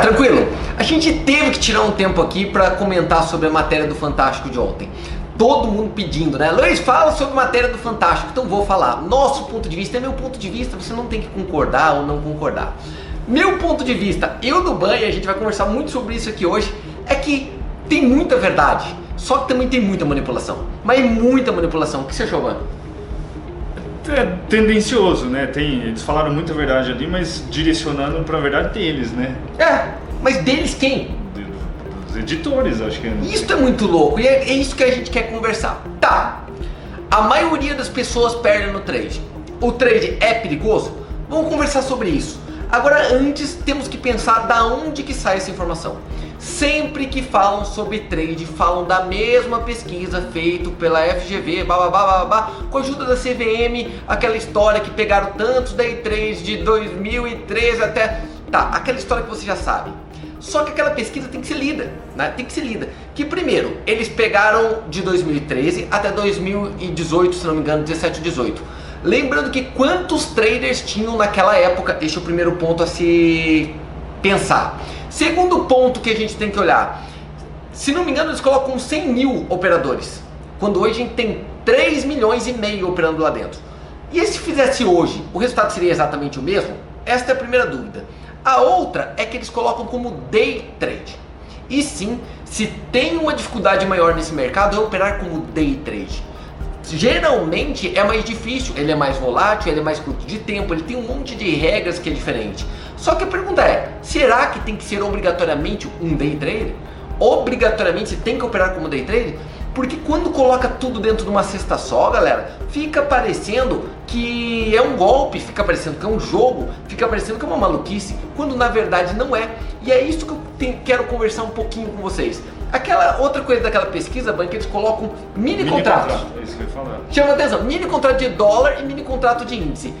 tranquilo? A gente teve que tirar um tempo aqui para comentar sobre a matéria do Fantástico de ontem. Todo mundo pedindo, né? Luiz, fala sobre a matéria do Fantástico. Então vou falar. Nosso ponto de vista é meu ponto de vista, você não tem que concordar ou não concordar. Meu ponto de vista, eu do banho, a gente vai conversar muito sobre isso aqui hoje, é que tem muita verdade, só que também tem muita manipulação. Mas muita manipulação. O que você achou, Ban? É tendencioso, né? Tem, eles falaram muita verdade ali, mas direcionando para a verdade deles, né? É, mas deles quem? Dos editores, acho que é. Isso é muito louco e é, é isso que a gente quer conversar. Tá, a maioria das pessoas perde no trade. O trade é perigoso? Vamos conversar sobre isso. Agora, antes, temos que pensar da onde que sai essa informação. Sempre que falam sobre trade, falam da mesma pesquisa feita pela FGV, babá, com a ajuda da CVM, aquela história que pegaram tantos day trades de 2013 até. Tá, aquela história que você já sabe. Só que aquela pesquisa tem que ser lida, né? Tem que ser lida. Que primeiro, eles pegaram de 2013 até 2018, se não me engano, 17 18. Lembrando que quantos traders tinham naquela época, este é o primeiro ponto a se pensar. Segundo ponto que a gente tem que olhar, se não me engano eles colocam 100 mil operadores, quando hoje a gente tem 3 milhões e meio operando lá dentro. E se fizesse hoje, o resultado seria exatamente o mesmo? Esta é a primeira dúvida. A outra é que eles colocam como day trade. E sim, se tem uma dificuldade maior nesse mercado é operar como day trade geralmente é mais difícil, ele é mais volátil, ele é mais curto de tempo, ele tem um monte de regras que é diferente. Só que a pergunta é: será que tem que ser obrigatoriamente um day trader? Obrigatoriamente tem que operar como day trader? Porque quando coloca tudo dentro de uma cesta só, galera, fica parecendo que é um golpe, fica parecendo que é um jogo, fica parecendo que é uma maluquice, quando na verdade não é. E é isso que eu quero conversar um pouquinho com vocês. Aquela outra coisa daquela pesquisa, banca, eles colocam mini, mini contratos. Contrato, é isso que eu ia falar. Chama atenção, mini contrato de dólar e mini contrato de índice.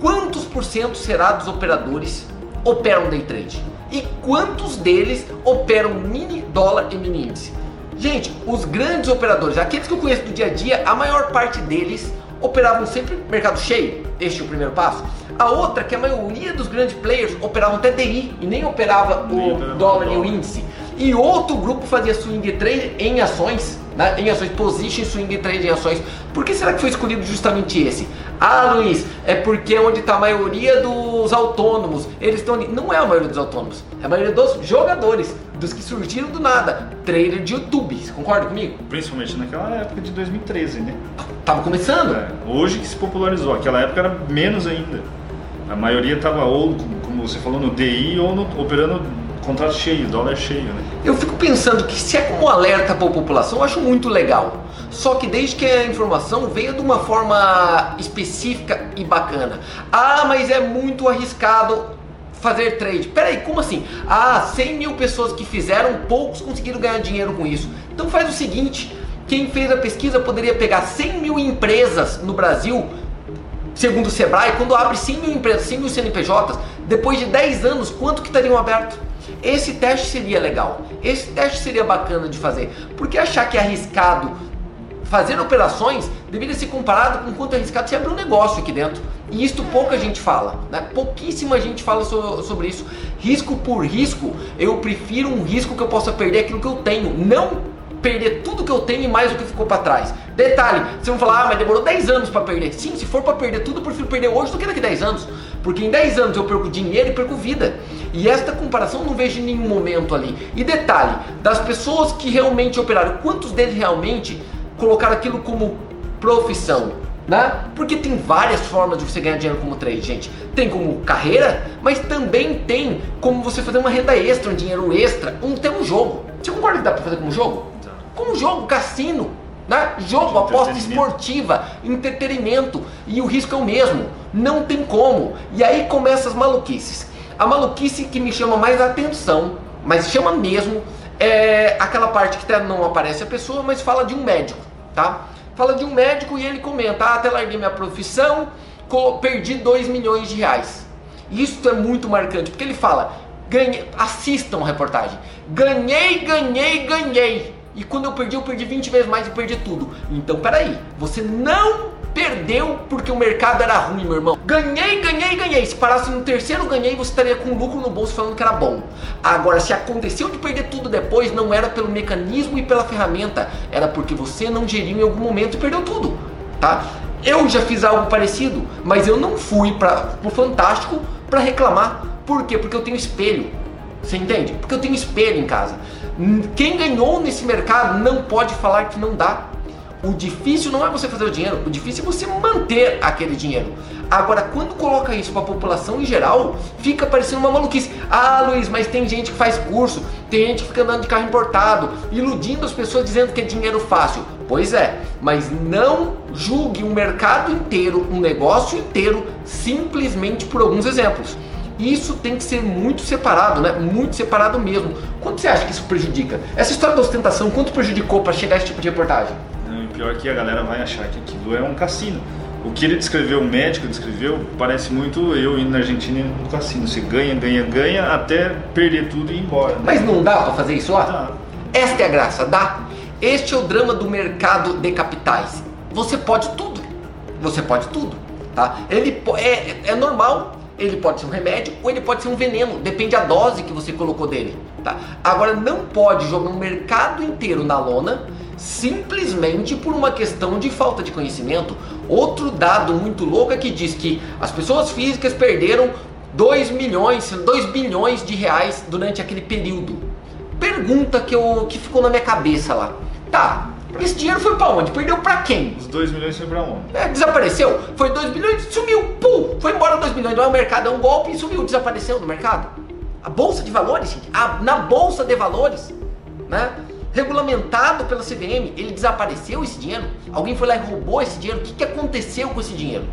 Quantos por cento será dos operadores operam day trade? E quantos deles operam mini dólar e mini índice? Gente, os grandes operadores, aqueles que eu conheço do dia a dia, a maior parte deles operavam sempre mercado cheio. Este é o primeiro passo. A outra, que a maioria dos grandes players operavam TDI e nem operava o dólar e o índice. E outro grupo fazia swing trade em ações, né? em ações, position swing trade em ações. Por que será que foi escolhido justamente esse? Ah, Luiz, é porque é onde está a maioria dos autônomos. Eles estão ali. Não é a maioria dos autônomos, é a maioria dos jogadores, dos que surgiram do nada. Trader de YouTube, você concorda comigo? Principalmente naquela época de 2013, né? Tava começando. É, hoje que se popularizou, aquela época era menos ainda. A maioria estava ou, como você falou, no DI ou no, operando contrato cheio, dólar cheio, né? Eu fico pensando que se é como alerta para a população, eu acho muito legal. Só que desde que a informação venha de uma forma específica e bacana. Ah, mas é muito arriscado fazer trade. Peraí, como assim? Ah, 100 mil pessoas que fizeram, poucos conseguiram ganhar dinheiro com isso. Então faz o seguinte, quem fez a pesquisa poderia pegar 100 mil empresas no Brasil, segundo o Sebrae, quando abre 100 mil empresas, 100 mil CNPJs, depois de 10 anos, quanto que estariam abertos? Esse teste seria legal, esse teste seria bacana de fazer, porque achar que é arriscado fazer operações deveria ser comparado com quanto é arriscado você abrir um negócio aqui dentro. E isso pouca gente fala, né? pouquíssima gente fala so, sobre isso. Risco por risco, eu prefiro um risco que eu possa perder aquilo que eu tenho, não perder tudo que eu tenho e mais o que ficou para trás. Detalhe, você vai falar, ah, mas demorou 10 anos para perder. Sim, se for para perder tudo, eu prefiro perder hoje do que daqui a 10 anos. Porque em 10 anos eu perco dinheiro e perco vida. E esta comparação não vejo em nenhum momento ali. E detalhe, das pessoas que realmente operaram, quantos deles realmente colocaram aquilo como profissão? Né? Porque tem várias formas de você ganhar dinheiro como trade, gente. Tem como carreira, mas também tem como você fazer uma renda extra, um dinheiro extra, um, ter um jogo. Você concorda que dá para fazer como jogo? Como jogo, cassino. Né? Jogo, aposta esportiva, entretenimento e o risco é o mesmo. Não tem como. E aí começam as maluquices. A maluquice que me chama mais atenção, mas chama mesmo, é aquela parte que até não aparece a pessoa, mas fala de um médico, tá? Fala de um médico e ele comenta: ah, até larguei minha profissão, perdi 2 milhões de reais. Isso é muito marcante, porque ele fala: ganhei, assistam a reportagem, ganhei, ganhei, ganhei. E quando eu perdi, eu perdi 20 vezes mais e perdi tudo. Então, peraí, você não Perdeu porque o mercado era ruim, meu irmão. Ganhei, ganhei, ganhei. Se parasse no terceiro ganhei, você estaria com lucro no bolso falando que era bom. Agora, se aconteceu de perder tudo depois, não era pelo mecanismo e pela ferramenta, era porque você não geriu em algum momento e perdeu tudo, tá? Eu já fiz algo parecido, mas eu não fui para o Fantástico para reclamar. Por quê? Porque eu tenho espelho. Você entende? Porque eu tenho espelho em casa. Quem ganhou nesse mercado não pode falar que não dá. O difícil não é você fazer o dinheiro, o difícil é você manter aquele dinheiro. Agora, quando coloca isso para a população em geral, fica parecendo uma maluquice. Ah, Luiz, mas tem gente que faz curso, tem gente que fica andando de carro importado, iludindo as pessoas dizendo que é dinheiro fácil. Pois é, mas não julgue um mercado inteiro, um negócio inteiro, simplesmente por alguns exemplos. Isso tem que ser muito separado, né? Muito separado mesmo. Quanto você acha que isso prejudica? Essa história da ostentação, quanto prejudicou para chegar a esse tipo de reportagem? Pior que a galera vai achar que aquilo é um cassino. O que ele descreveu, o médico descreveu, parece muito eu indo na Argentina no cassino. Você ganha, ganha, ganha até perder tudo e ir embora. Né? Mas não dá para fazer isso lá? Dá. Esta é a graça, dá. Este é o drama do mercado de capitais. Você pode tudo. Você pode tudo. Tá? Ele é, é normal. Ele pode ser um remédio ou ele pode ser um veneno. Depende da dose que você colocou dele. Tá? Agora não pode jogar um mercado inteiro na lona simplesmente por uma questão de falta de conhecimento. Outro dado muito louco é que diz que as pessoas físicas perderam 2 milhões, 2 bilhões de reais durante aquele período. Pergunta que, eu, que ficou na minha cabeça lá. Tá, esse dinheiro foi para onde? Perdeu para quem? Os 2 milhões foi para onde? É, desapareceu. Foi 2 bilhões, sumiu, pum, foi embora 2 milhões. Não é o mercado, é um golpe e sumiu, desapareceu do mercado. A bolsa de valores, gente, a, na bolsa de valores, né? Regulamentado pela CVM, ele desapareceu esse dinheiro? Alguém foi lá e roubou esse dinheiro? O que, que aconteceu com esse dinheiro?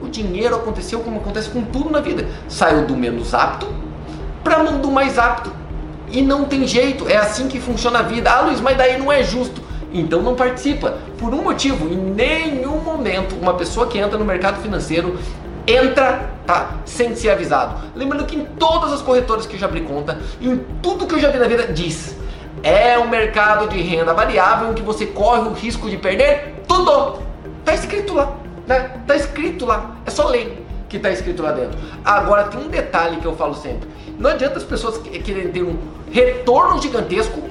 O dinheiro aconteceu como acontece com tudo na vida. Saiu do menos apto para mão do mais apto. E não tem jeito, é assim que funciona a vida. Ah, Luiz, mas daí não é justo. Então não participa. Por um motivo, em nenhum momento uma pessoa que entra no mercado financeiro entra, tá? Sem ser avisado. Lembrando que em todas as corretoras que eu já abri conta, em tudo que eu já vi na vida, diz é um mercado de renda variável em que você corre o risco de perder tudo. Tá escrito lá, né? Tá escrito lá. É só ler que tá escrito lá dentro. Agora tem um detalhe que eu falo sempre. Não adianta as pessoas quererem ter um retorno gigantesco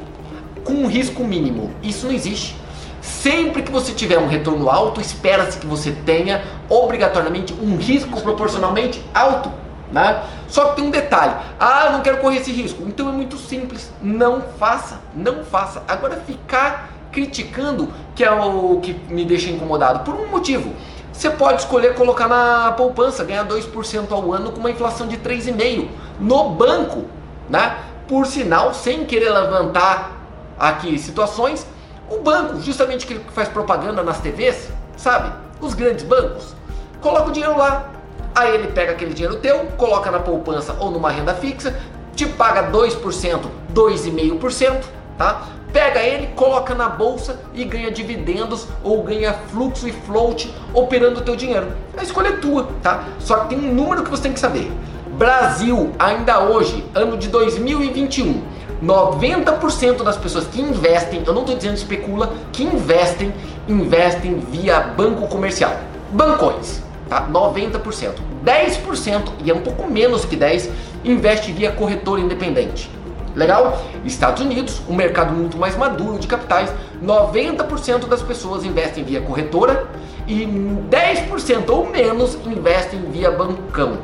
com um risco mínimo. Isso não existe. Sempre que você tiver um retorno alto, espera-se que você tenha obrigatoriamente um risco proporcionalmente alto. Né? Só que tem um detalhe: ah, não quero correr esse risco. Então é muito simples, não faça, não faça. Agora ficar criticando, que é o que me deixa incomodado, por um motivo. Você pode escolher colocar na poupança, ganhar 2% ao ano com uma inflação de 3,5% no banco, né? Por sinal, sem querer levantar aqui situações, o banco, justamente que faz propaganda nas TVs, sabe? Os grandes bancos, coloca o dinheiro lá, Aí ele pega aquele dinheiro teu, coloca na poupança ou numa renda fixa, te paga 2%, 2,5%, tá? Pega ele, coloca na bolsa e ganha dividendos ou ganha fluxo e float operando o teu dinheiro. A escolha é tua, tá? Só que tem um número que você tem que saber. Brasil, ainda hoje, ano de 2021, 90% das pessoas que investem, eu não estou dizendo especula, que investem, investem via banco comercial. Bancões tá? 90%. 10%, e é um pouco menos que 10%, investe via corretora independente. Legal? Estados Unidos, um mercado muito mais maduro de capitais, 90% das pessoas investem via corretora e 10% ou menos investem via bancão.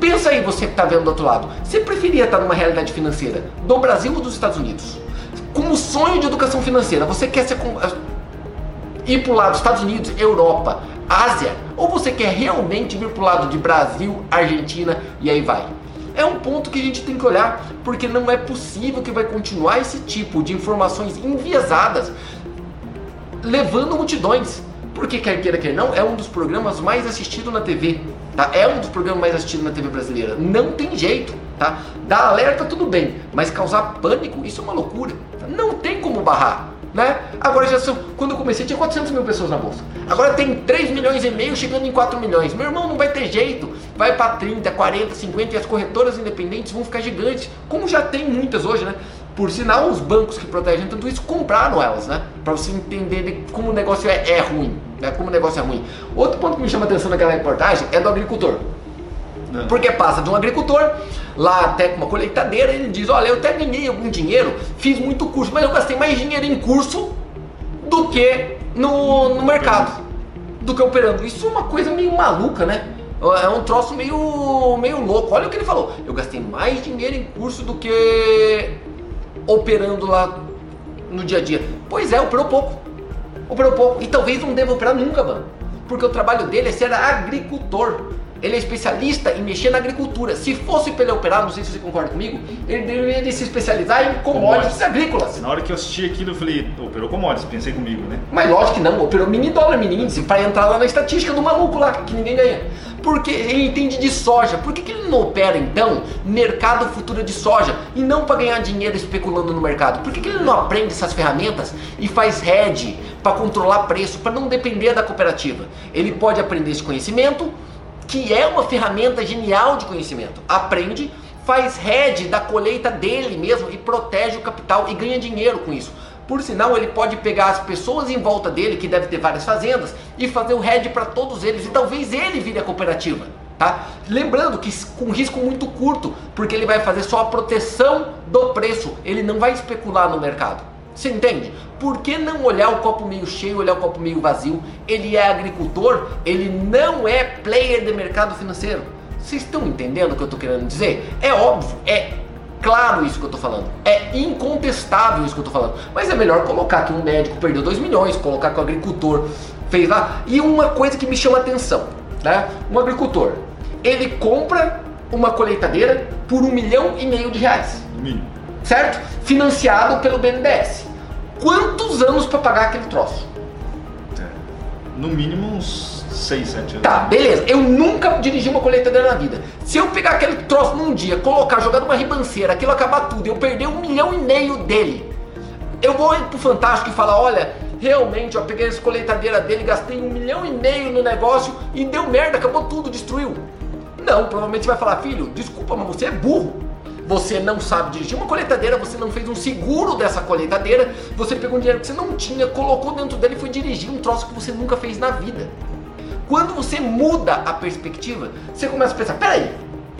Pensa aí você que está vendo do outro lado, você preferia estar numa realidade financeira do Brasil ou dos Estados Unidos? Com o sonho de educação financeira, você quer ser, ir para o lado dos Estados Unidos, Europa, Ásia? Ou você quer realmente vir para o lado de Brasil, Argentina e aí vai? É um ponto que a gente tem que olhar, porque não é possível que vai continuar esse tipo de informações enviesadas levando multidões. Porque quer queira, quer não, é um dos programas mais assistidos na TV. Tá? É um dos programas mais assistidos na TV brasileira. Não tem jeito. Tá? Dar alerta tudo bem, mas causar pânico, isso é uma loucura. Não tem como barrar né? Agora já são, quando eu comecei tinha 400 mil pessoas na bolsa. Agora tem 3 milhões e meio chegando em 4 milhões. Meu irmão, não vai ter jeito. Vai para 30, 40, 50 e as corretoras independentes vão ficar gigantes, como já tem muitas hoje, né? Por sinal, os bancos que protegem tudo isso compraram elas, né? Para você entender como o negócio é, é ruim. né? como o negócio é ruim. Outro ponto que me chama a atenção naquela reportagem é do agricultor. Não. Porque passa de um agricultor, lá até com uma colheitadeira, ele diz, olha, eu até ganhei algum dinheiro, fiz muito curso, mas eu gastei mais dinheiro em curso do que no, no mercado, do que operando. Isso é uma coisa meio maluca, né? É um troço meio, meio louco. Olha o que ele falou. Eu gastei mais dinheiro em curso do que operando lá no dia a dia. Pois é, operou pouco. Operou pouco. E talvez não deva operar nunca, mano. Porque o trabalho dele é ser agricultor. Ele é especialista em mexer na agricultura. Se fosse para ele operar, não sei se você concorda comigo, ele deveria se especializar em commodities Commodities. agrícolas. Na hora que eu assisti aquilo, eu falei, operou commodities, pensei comigo, né? Mas lógico que não, operou mini dólar, mini índice, para entrar lá na estatística do maluco lá, que ninguém ganha. Porque ele entende de soja. Por que, que ele não opera então mercado futuro de soja e não para ganhar dinheiro especulando no mercado? Por que, que ele não aprende essas ferramentas e faz hedge para controlar preço, para não depender da cooperativa? Ele pode aprender esse conhecimento, que é uma ferramenta genial de conhecimento. Aprende, faz hedge da colheita dele mesmo e protege o capital e ganha dinheiro com isso. Por sinal, ele pode pegar as pessoas em volta dele, que deve ter várias fazendas, e fazer o hedge para todos eles. E talvez ele vire a cooperativa. Tá? Lembrando que com risco muito curto, porque ele vai fazer só a proteção do preço, ele não vai especular no mercado. Você entende? Por que não olhar o copo meio cheio, olhar o copo meio vazio? Ele é agricultor, ele não é player de mercado financeiro. Vocês estão entendendo o que eu estou querendo dizer? É óbvio, é claro isso que eu estou falando. É incontestável isso que eu estou falando. Mas é melhor colocar que um médico perdeu 2 milhões, colocar que o agricultor fez lá. E uma coisa que me chama a atenção, né? Um agricultor, ele compra uma colheitadeira por um milhão e meio de reais, certo? Financiado pelo BNDES. Quantos anos para pagar aquele troço? É. No mínimo uns 6, 7 anos. Tá, beleza. Eu nunca dirigi uma colheitadeira na vida. Se eu pegar aquele troço num dia, colocar, jogar numa ribanceira, aquilo acabar tudo, eu perder um milhão e meio dele, eu vou ir pro Fantástico e falar, olha, realmente, eu peguei essa colheitadeira dele, gastei um milhão e meio no negócio e deu merda, acabou tudo, destruiu. Não, provavelmente você vai falar, filho, desculpa, mas você é burro. Você não sabe dirigir uma colheitadeira, você não fez um seguro dessa colheitadeira, você pegou um dinheiro que você não tinha, colocou dentro dele e foi dirigir um troço que você nunca fez na vida. Quando você muda a perspectiva, você começa a pensar, peraí,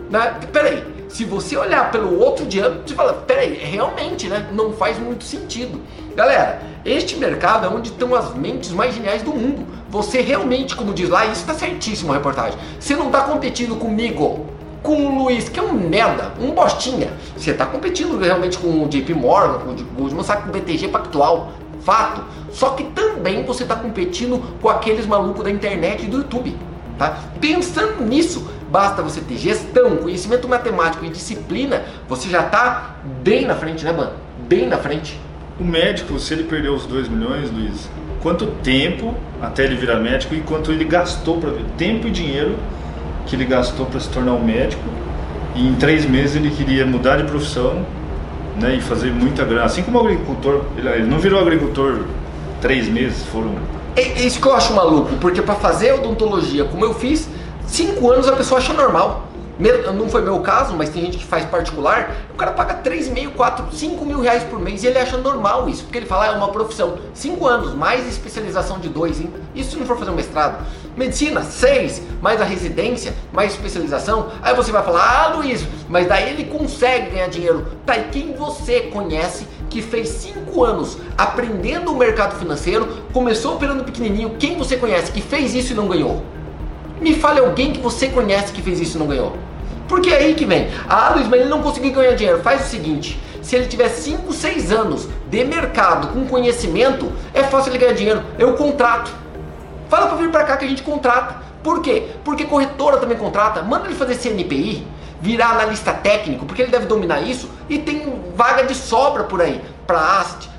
né? Peraí, se você olhar pelo outro dia, você fala, peraí, realmente, né? Não faz muito sentido. Galera, este mercado é onde estão as mentes mais geniais do mundo. Você realmente, como diz lá, isso está certíssimo a reportagem. Você não está competindo comigo, com o Luiz, que é um merda, um bostinha. Você está competindo realmente com o JP Morgan, com o Goldman Sachs, com o BTG Pactual. Fato. Só que também você está competindo com aqueles malucos da internet e do YouTube. Tá? Pensando nisso, basta você ter gestão, conhecimento matemático e disciplina, você já está bem na frente, né, mano? Bem na frente. O médico, se ele perdeu os 2 milhões, Luiz, quanto tempo até ele virar médico e quanto ele gastou para tempo e dinheiro que ele gastou para se tornar um médico e em três meses ele queria mudar de profissão né, e fazer muita grana. Assim como o agricultor, ele, não virou agricultor três meses, foram É é isso que eu acho maluco, porque para fazer odontologia como eu fiz, cinco anos a pessoa acha normal. Não foi meu caso, mas tem gente que faz particular, o cara paga 3,5, 4, 5 mil reais por mês e ele acha normal isso, porque ele fala, ah, é uma profissão. Cinco anos, mais especialização de dois, hein? Isso se não for fazer um mestrado. Medicina, seis, mais a residência, mais especialização. Aí você vai falar, ah, Luiz, mas daí ele consegue ganhar dinheiro. Tá, e quem você conhece que fez cinco anos aprendendo o mercado financeiro, começou operando pequenininho, quem você conhece que fez isso e não ganhou? Me fale alguém que você conhece que fez isso e não ganhou. Porque é aí que vem. Ah, Luiz, mas ele não conseguiu ganhar dinheiro. Faz o seguinte: se ele tiver 5, 6 anos de mercado com conhecimento, é fácil ele ganhar dinheiro. Eu contrato. Fala pra vir pra cá que a gente contrata. Por quê? Porque corretora também contrata. Manda ele fazer CNPI, virar analista técnico, porque ele deve dominar isso e tem vaga de sobra por aí.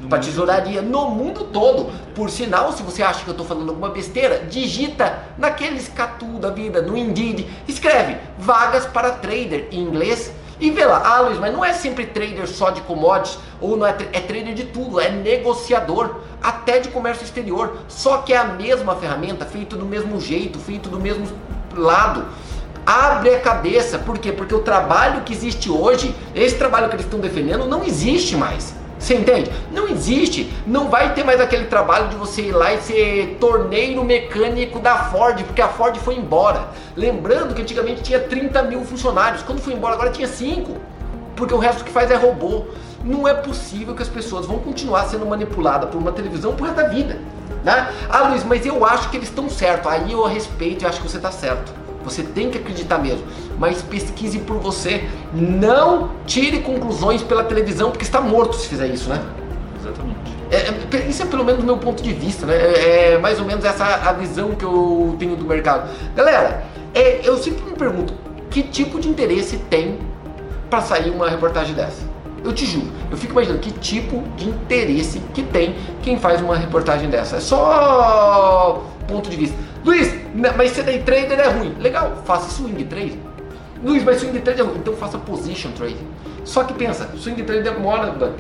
No pra mundo tesouraria, no mundo todo. Por sinal, se você acha que eu tô falando alguma besteira, digita naqueles catu da vida, no Indeed, escreve vagas para trader em inglês e vê lá, ah Luiz, mas não é sempre trader só de commodities, ou não é, é trader de tudo, é negociador, até de comércio exterior, só que é a mesma ferramenta, feito do mesmo jeito, feito do mesmo lado. Abre a cabeça, por quê? Porque o trabalho que existe hoje, esse trabalho que eles estão defendendo, não existe mais. Você entende? Não existe, não vai ter mais aquele trabalho de você ir lá e ser torneiro mecânico da Ford, porque a Ford foi embora. Lembrando que antigamente tinha 30 mil funcionários, quando foi embora agora tinha 5, porque o resto que faz é robô. Não é possível que as pessoas vão continuar sendo manipuladas por uma televisão por resto da vida. Né? Ah, Luiz, mas eu acho que eles estão certos. Aí eu respeito e acho que você está certo. Você tem que acreditar mesmo. Mas pesquise por você. Não tire conclusões pela televisão, porque está morto se fizer isso, né? Exatamente. É, é, isso é pelo menos do meu ponto de vista, né? É, é mais ou menos essa a visão que eu tenho do mercado. Galera, é, eu sempre me pergunto, que tipo de interesse tem para sair uma reportagem dessa? Eu te juro, eu fico imaginando que tipo de interesse que tem quem faz uma reportagem dessa. É só ponto de vista. Luiz, mas ser day trader é ruim. Legal, faça swing trade. Luiz, mas swing trade é. Então faça position trade. Só que pensa, swing trade demora, ban.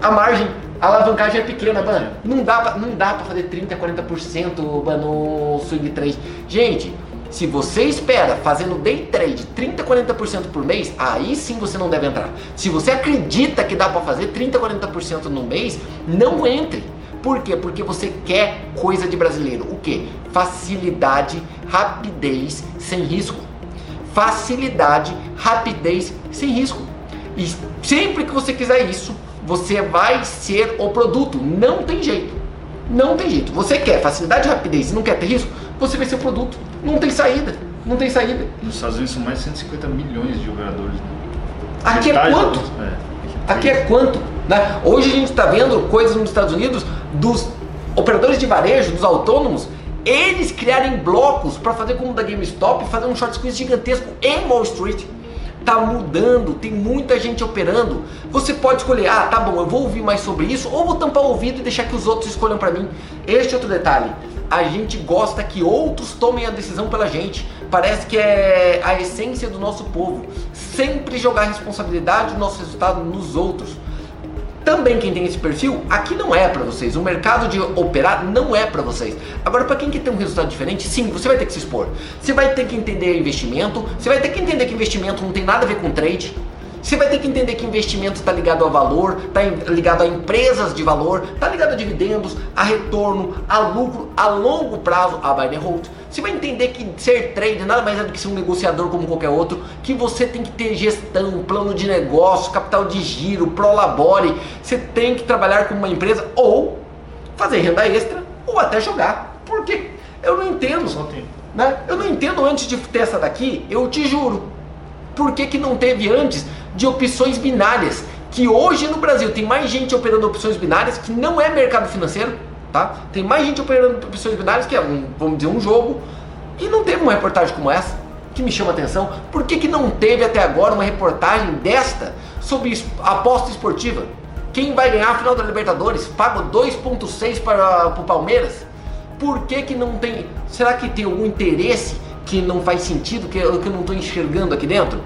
A margem, a alavancagem é pequena, ban. Não dá pra, não dá pra fazer 30, 40% ban, no swing trade. Gente, se você espera fazendo day trade 30, 40% por mês, aí sim você não deve entrar. Se você acredita que dá para fazer 30, 40% no mês, não entre. Por quê? Porque você quer coisa de brasileiro. O que? Facilidade, rapidez, sem risco. Facilidade, rapidez, sem risco. E sempre que você quiser isso, você vai ser o produto. Não tem jeito. Não tem jeito. Você quer facilidade, rapidez e não quer ter risco? Você vai ser o produto. Não tem saída. Não tem saída. Nos Estados Unidos são mais de 150 milhões de operadores. Né? Aqui é quanto? É. Aqui é quanto? Né? Hoje a gente está vendo coisas nos Estados Unidos dos operadores de varejo, dos autônomos, eles criarem blocos para fazer como da GameStop, fazer um short squeeze gigantesco em Wall Street. Tá mudando, tem muita gente operando. Você pode escolher, ah, tá bom, eu vou ouvir mais sobre isso, ou vou tampar o ouvido e deixar que os outros escolham para mim. Este outro detalhe, a gente gosta que outros tomem a decisão pela gente. Parece que é a essência do nosso povo. Sempre jogar a responsabilidade do nosso resultado nos outros. Também quem tem esse perfil, aqui não é para vocês. O mercado de operar não é para vocês. Agora, para quem quer ter um resultado diferente, sim, você vai ter que se expor. Você vai ter que entender investimento. Você vai ter que entender que investimento não tem nada a ver com trade. Você vai ter que entender que investimento está ligado a valor, está ligado a empresas de valor, está ligado a dividendos, a retorno, a lucro, a longo prazo, a buy and hold. Você vai entender que ser trader nada mais é do que ser um negociador como qualquer outro, que você tem que ter gestão, plano de negócio, capital de giro, prolabore. Você tem que trabalhar como uma empresa ou fazer renda extra ou até jogar. Porque eu não entendo. Só tempo. Né? Eu não entendo antes de ter essa daqui, eu te juro. Por que, que não teve antes? de opções binárias, que hoje no Brasil tem mais gente operando opções binárias que não é mercado financeiro, tá? Tem mais gente operando opções binárias que é um, vamos dizer, um jogo, e não teve uma reportagem como essa que me chama a atenção. Por que, que não teve até agora uma reportagem desta sobre aposta esportiva? Quem vai ganhar a final da Libertadores? Pago 2.6 para o Palmeiras? Por que, que não tem? Será que tem algum interesse que não faz sentido, que eu, que eu não estou enxergando aqui dentro?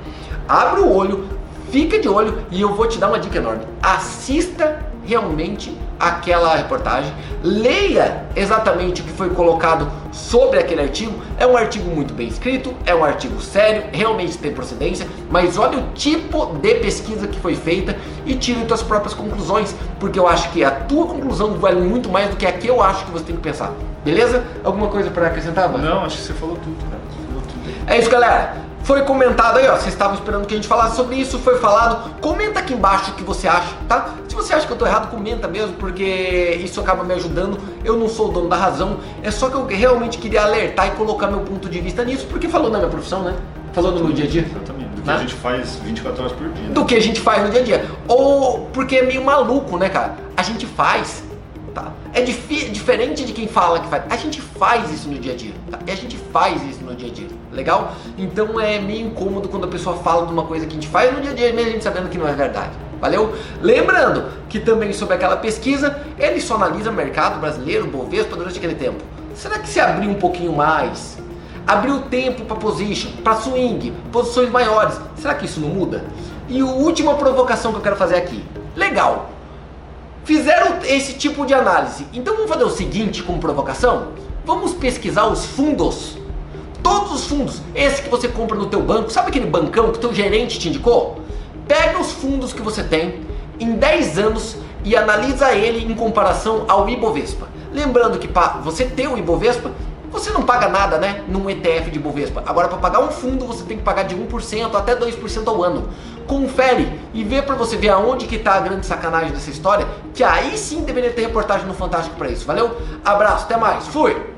Abre o olho, Fica de olho e eu vou te dar uma dica enorme. Assista realmente aquela reportagem, leia exatamente o que foi colocado sobre aquele artigo. É um artigo muito bem escrito, é um artigo sério, realmente tem procedência, mas olha o tipo de pesquisa que foi feita e tire suas próprias conclusões, porque eu acho que a tua conclusão vale muito mais do que a que eu acho que você tem que pensar. Beleza? Alguma coisa para acrescentar? Não, acho que você falou tudo, cara. Você falou tudo. É isso, galera. Foi comentado aí, ó. Vocês estavam esperando que a gente falasse sobre isso, foi falado. Comenta aqui embaixo o que você acha, tá? Se você acha que eu tô errado, comenta mesmo, porque isso acaba me ajudando. Eu não sou o dono da razão. É só que eu realmente queria alertar e colocar meu ponto de vista nisso, porque falou na minha profissão, né? Falou no meu dia a dia. Exatamente. Do que né? a gente faz 24 horas por dia. Né? Do que a gente faz no dia a dia. Ou porque é meio maluco, né, cara? A gente faz Tá? É diferente de quem fala que faz. A gente faz isso no dia a dia. Tá? E a gente faz isso no dia a dia. Legal? Então é meio incômodo quando a pessoa fala de uma coisa que a gente faz no dia a dia, mesmo a gente sabendo que não é verdade. Valeu? Lembrando que também sobre aquela pesquisa, ele só analisa o mercado brasileiro, Bovespa, durante aquele tempo. Será que se abrir um pouquinho mais, abrir o tempo para position, para swing, posições maiores, será que isso não muda? E a última provocação que eu quero fazer aqui. Legal, Fizeram esse tipo de análise. Então vamos fazer o seguinte como provocação? Vamos pesquisar os fundos. Todos os fundos. Esse que você compra no teu banco. Sabe aquele bancão que o teu gerente te indicou? Pega os fundos que você tem. Em 10 anos, e analisa ele em comparação ao Ibovespa. Lembrando que para você ter o Ibovespa, você não paga nada, né, num ETF de Ibovespa. Agora para pagar um fundo você tem que pagar de 1% até 2% ao ano. Confere e vê para você ver aonde que tá a grande sacanagem dessa história, que aí sim deveria ter reportagem no Fantástico para isso. Valeu? Abraço, até mais. Fui.